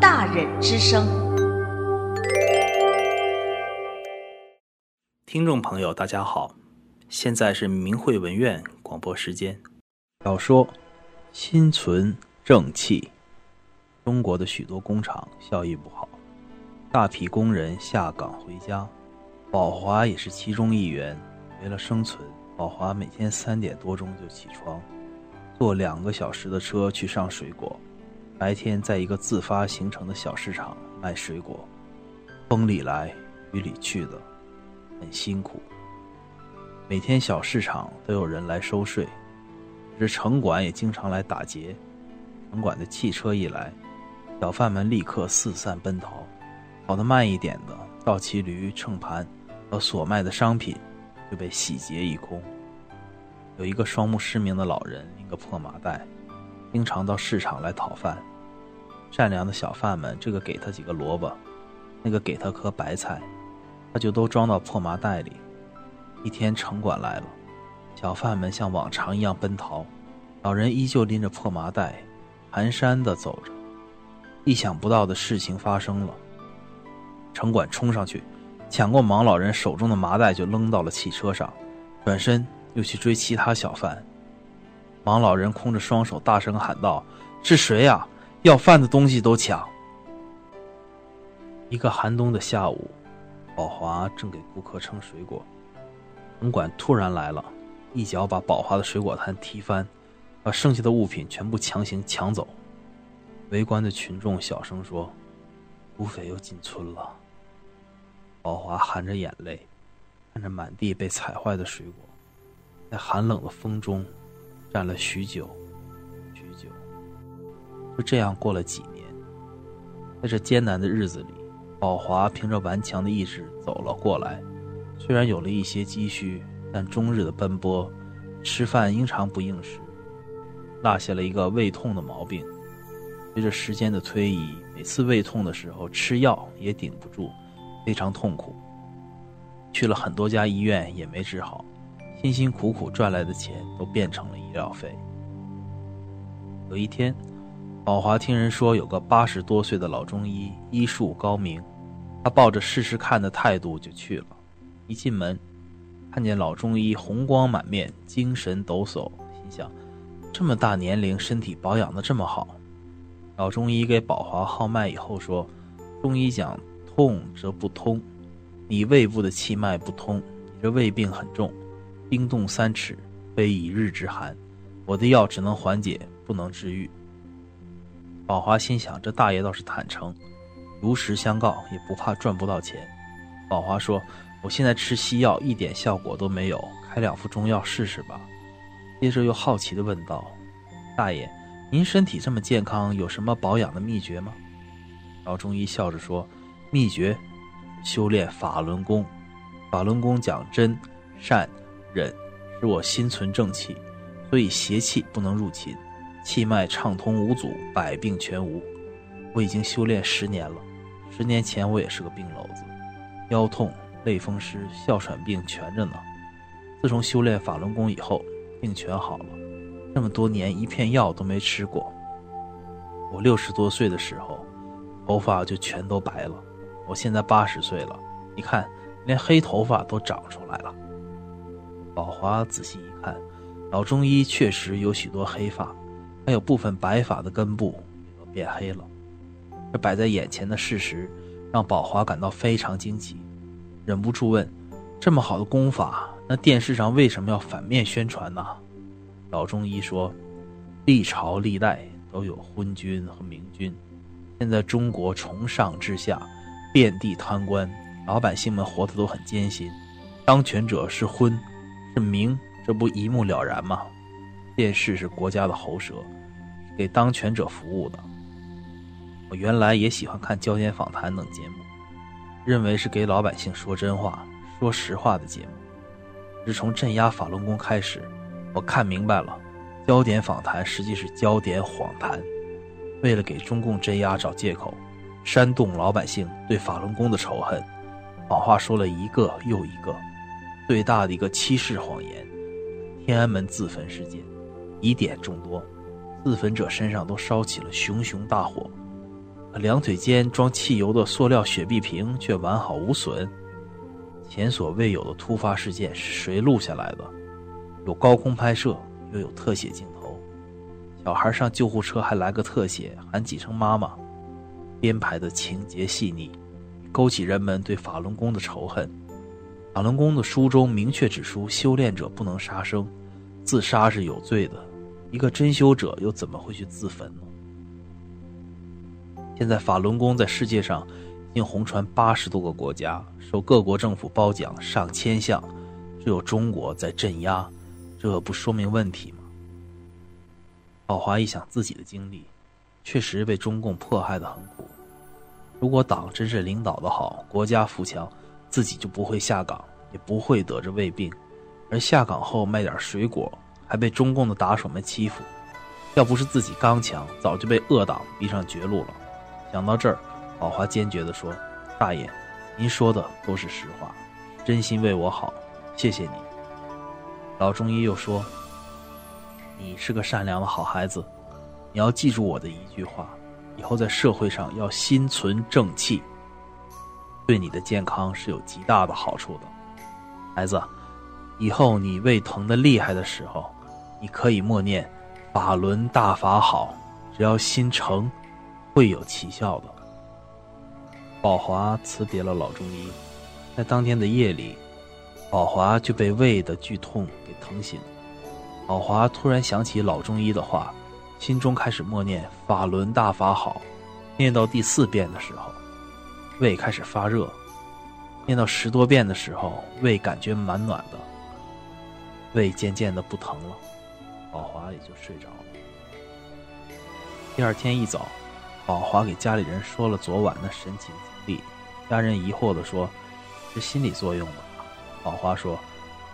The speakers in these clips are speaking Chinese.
大人之声。听众朋友，大家好，现在是明慧文苑广播时间。小说《心存正气》。中国的许多工厂效益不好，大批工人下岗回家，宝华也是其中一员。为了生存。宝华每天三点多钟就起床，坐两个小时的车去上水果。白天在一个自发形成的小市场卖水果，风里来雨里去的，很辛苦。每天小市场都有人来收税，这城管也经常来打劫。城管的汽车一来，小贩们立刻四散奔逃，跑得慢一点的倒骑驴秤盘和所卖的商品。就被洗劫一空。有一个双目失明的老人拎个破麻袋，经常到市场来讨饭。善良的小贩们，这个给他几个萝卜，那个给他颗白菜，他就都装到破麻袋里。一天城管来了，小贩们像往常一样奔逃，老人依旧拎着破麻袋，蹒跚地走着。意想不到的事情发生了，城管冲上去。抢过盲老人手中的麻袋，就扔到了汽车上，转身又去追其他小贩。王老人空着双手，大声喊道：“是谁呀？要饭的东西都抢！”一个寒冬的下午，宝华正给顾客称水果，城管突然来了，一脚把宝华的水果摊踢翻，把剩下的物品全部强行抢走。围观的群众小声说：“土匪又进村了。”宝华含着眼泪，看着满地被踩坏的水果，在寒冷的风中站了许久，许久。就这样过了几年，在这艰难的日子里，宝华凭着顽强的意志走了过来。虽然有了一些积蓄，但终日的奔波，吃饭应常不应时，落下了一个胃痛的毛病。随着时间的推移，每次胃痛的时候吃药也顶不住。非常痛苦，去了很多家医院也没治好，辛辛苦苦赚来的钱都变成了医疗费。有一天，宝华听人说有个八十多岁的老中医医术高明，他抱着试试看的态度就去了。一进门，看见老中医红光满面，精神抖擞，心想：这么大年龄，身体保养的这么好。老中医给宝华号脉以后说：“中医讲。”痛则不通，你胃部的气脉不通，你这胃病很重，冰冻三尺，非一日之寒。我的药只能缓解，不能治愈。宝华心想，这大爷倒是坦诚，如实相告，也不怕赚不到钱。宝华说：“我现在吃西药一点效果都没有，开两副中药试试吧。”接着又好奇地问道：“大爷，您身体这么健康，有什么保养的秘诀吗？”老中医笑着说。秘诀，修炼法轮功。法轮功讲真、善、忍，使我心存正气，所以邪气不能入侵，气脉畅通无阻，百病全无。我已经修炼十年了。十年前我也是个病篓子，腰痛、类风湿、哮喘病全着呢。自从修炼法轮功以后，病全好了。这么多年一片药都没吃过。我六十多岁的时候，头发就全都白了。我现在八十岁了，你看，连黑头发都长出来了。宝华仔细一看，老中医确实有许多黑发，还有部分白发的根部也都变黑了。这摆在眼前的事实，让宝华感到非常惊奇，忍不住问：“这么好的功法，那电视上为什么要反面宣传呢？”老中医说：“历朝历代都有昏君和明君，现在中国从上至下。”遍地贪官，老百姓们活得都很艰辛。当权者是昏，是明，这不一目了然吗？电视是国家的喉舌，给当权者服务的。我原来也喜欢看焦点访谈等节目，认为是给老百姓说真话、说实话的节目。是从镇压法轮功开始，我看明白了，焦点访谈实际是焦点谎谈，为了给中共镇压找借口，煽动老百姓对法轮功的仇恨，谎话说了一个又一个。最大的一个欺世谎言：天安门自焚事件，疑点众多，自焚者身上都烧起了熊熊大火。两腿间装汽油的塑料雪碧瓶却完好无损。前所未有的突发事件是谁录下来的？有高空拍摄，又有特写镜头。小孩上救护车还来个特写，喊几声妈妈。编排的情节细腻，勾起人们对法轮功的仇恨。法轮功的书中明确指出，修炼者不能杀生，自杀是有罪的。一个真修者又怎么会去自焚呢？现在法轮功在世界上已经红传八十多个国家，受各国政府褒奖上千项，只有中国在镇压，这不说明问题吗？宝华一想自己的经历，确实被中共迫害的很苦。如果党真是领导的好，国家富强，自己就不会下岗，也不会得着胃病，而下岗后卖点水果，还被中共的打手们欺负。要不是自己刚强，早就被恶党逼上绝路了。想到这儿，宝华坚决地说：“大爷，您说的都是实话，真心为我好，谢谢你。”老中医又说：“你是个善良的好孩子，你要记住我的一句话，以后在社会上要心存正气，对你的健康是有极大的好处的。孩子，以后你胃疼的厉害的时候，你可以默念‘法轮大法好’，只要心诚。”会有奇效的。宝华辞别了老中医，在当天的夜里，宝华就被胃的剧痛给疼醒。宝华突然想起老中医的话，心中开始默念“法轮大法好”。念到第四遍的时候，胃开始发热；念到十多遍的时候，胃感觉蛮暖的。胃渐渐的不疼了，宝华也就睡着了。第二天一早。宝华给家里人说了昨晚的神奇经历，家人疑惑地说：“是心理作用吧？”宝华说：“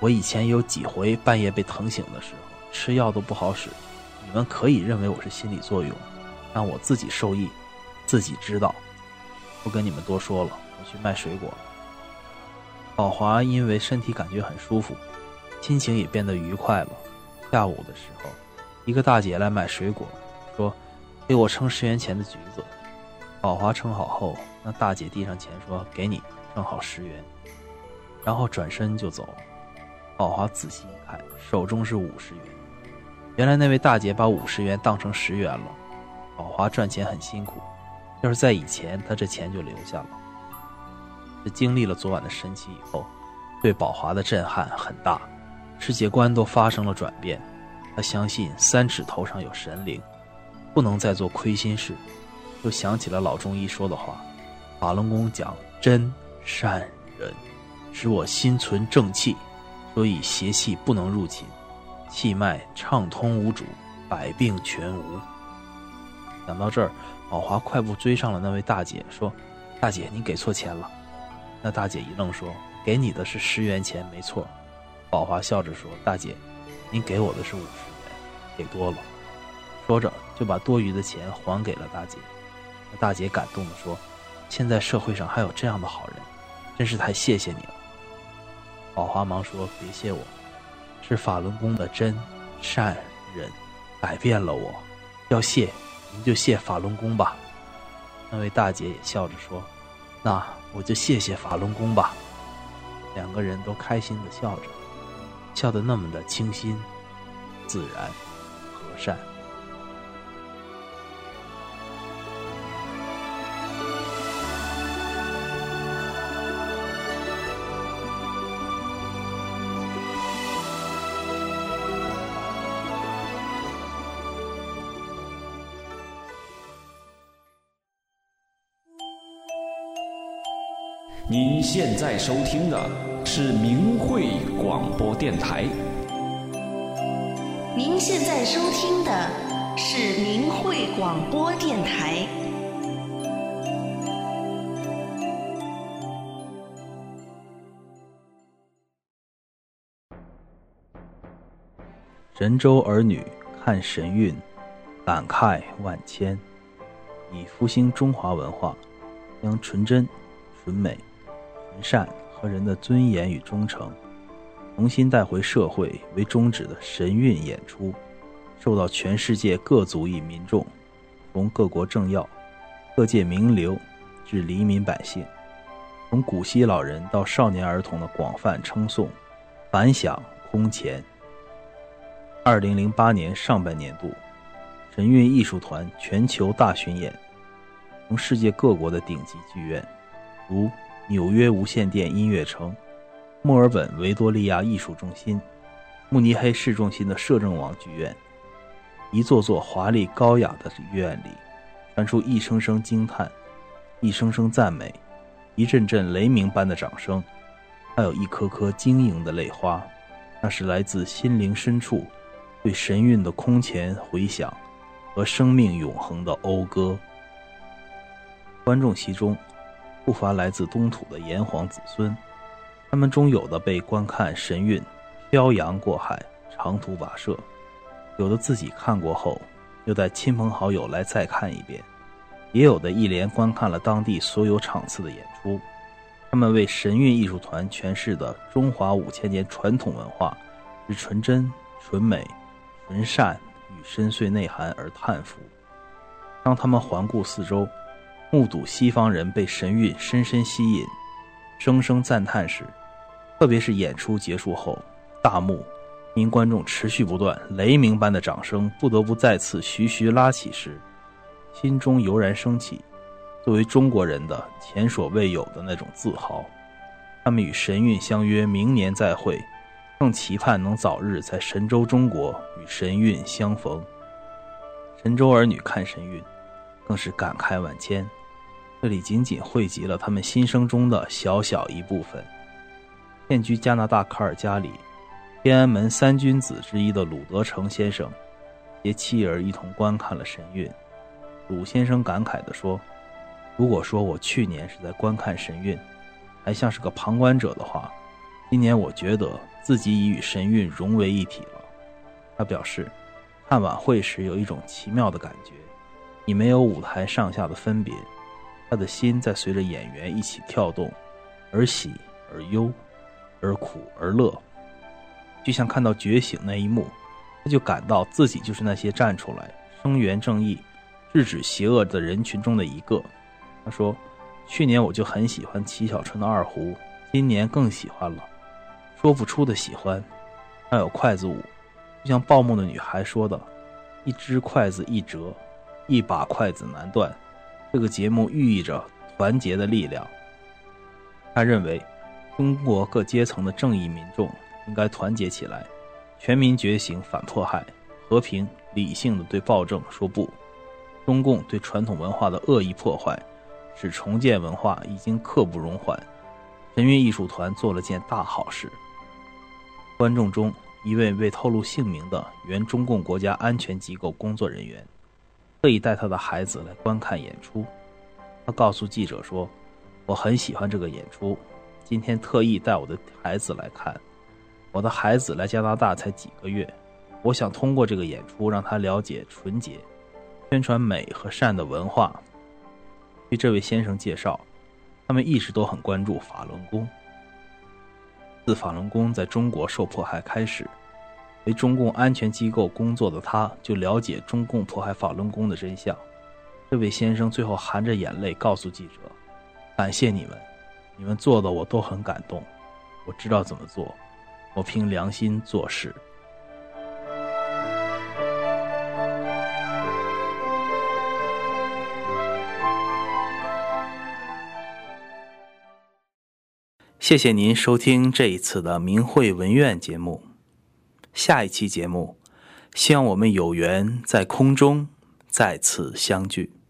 我以前有几回半夜被疼醒的时候，吃药都不好使。你们可以认为我是心理作用，让我自己受益，自己知道。不跟你们多说了，我去卖水果了。”宝华因为身体感觉很舒服，心情也变得愉快了。下午的时候，一个大姐来买水果，说。给我称十元钱的橘子，宝华称好后，那大姐递上钱说：“给你，正好十元。”然后转身就走。宝华仔细一看，手中是五十元。原来那位大姐把五十元当成十元了。宝华赚钱很辛苦，要是在以前，他这钱就留下了。这经历了昨晚的神奇以后，对宝华的震撼很大，世界观都发生了转变。他相信三尺头上有神灵。不能再做亏心事，又想起了老中医说的话：“法轮功讲真善忍，使我心存正气，所以邪气不能入侵，气脉畅通无阻，百病全无。”想到这儿，宝华快步追上了那位大姐，说：“大姐，你给错钱了。”那大姐一愣，说：“给你的是十元钱，没错。”宝华笑着说：“大姐，您给我的是五十元，给多了。”说着，就把多余的钱还给了大姐。那大姐感动地说：“现在社会上还有这样的好人，真是太谢谢你了。”宝华忙说：“别谢我，是法轮功的真、善、忍改变了我。要谢，您就谢法轮功吧。”那位大姐也笑着说：“那我就谢谢法轮功吧。”两个人都开心的笑着，笑得那么的清新、自然、和善。您现在收听的是明慧广播电台。您现在收听的是明慧广播电台。神州儿女看神韵，感慨万千。以复兴中华文化，将纯真、纯美。纯善和人的尊严与忠诚重新带回社会为宗旨的神韵演出，受到全世界各族裔民众，从各国政要、各界名流至黎民百姓，从古稀老人到少年儿童的广泛称颂、反响空前。二零零八年上半年度，神韵艺术团全球大巡演，从世界各国的顶级剧院，如纽约无线电音乐城、墨尔本维多利亚艺术中心、慕尼黑市中心的摄政王剧院，一座座华丽高雅的剧院里，传出一声声惊叹、一声声赞美、一阵阵雷鸣般的掌声，还有一颗颗晶莹的泪花，那是来自心灵深处。对神韵的空前回响和生命永恒的讴歌，观众席中不乏来自东土的炎黄子孙，他们中有的被观看神韵漂洋过海、长途跋涉，有的自己看过后又带亲朋好友来再看一遍，也有的一连观看了当地所有场次的演出。他们为神韵艺术团诠释的中华五千年传统文化之纯真、纯美。纯善与深邃内涵而叹服。当他们环顾四周，目睹西方人被神韵深深吸引，声声赞叹时，特别是演出结束后，大幕因观众持续不断、雷鸣般的掌声不得不再次徐徐拉起时，心中油然升起作为中国人的前所未有的那种自豪。他们与神韵相约，明年再会。更期盼能早日在神州中国与神韵相逢。神州儿女看神韵，更是感慨万千。这里仅仅汇集了他们心声中的小小一部分。现居加拿大卡尔加里，天安门三君子之一的鲁德成先生，携妻儿一同观看了神韵。鲁先生感慨地说：“如果说我去年是在观看神韵，还像是个旁观者的话，今年我觉得。”自己已与神韵融为一体了。他表示，看晚会时有一种奇妙的感觉，你没有舞台上下的分别，他的心在随着演员一起跳动，而喜而忧，而苦而乐，就像看到觉醒那一幕，他就感到自己就是那些站出来声援正义、制止邪恶的人群中的一个。他说：“去年我就很喜欢齐小春的二胡，今年更喜欢了。”说不出的喜欢，还有筷子舞，就像报幕的女孩说的：“一只筷子一折，一把筷子难断。”这个节目寓意着团结的力量。他认为，中国各阶层的正义民众应该团结起来，全民觉醒，反迫害，和平理性的对暴政说不。中共对传统文化的恶意破坏，使重建文化已经刻不容缓。神韵艺术团做了件大好事。观众中一位未透露姓名的原中共国家安全机构工作人员，特意带他的孩子来观看演出。他告诉记者说：“我很喜欢这个演出，今天特意带我的孩子来看。我的孩子来加拿大才几个月，我想通过这个演出让他了解纯洁，宣传美和善的文化。”据这位先生介绍，他们一直都很关注法轮功。自法轮功在中国受迫害开始，为中共安全机构工作的他，就了解中共迫害法轮功的真相。这位先生最后含着眼泪告诉记者：“感谢你们，你们做的我都很感动。我知道怎么做，我凭良心做事。”谢谢您收听这一次的明慧文苑节目。下一期节目，希望我们有缘在空中再次相聚。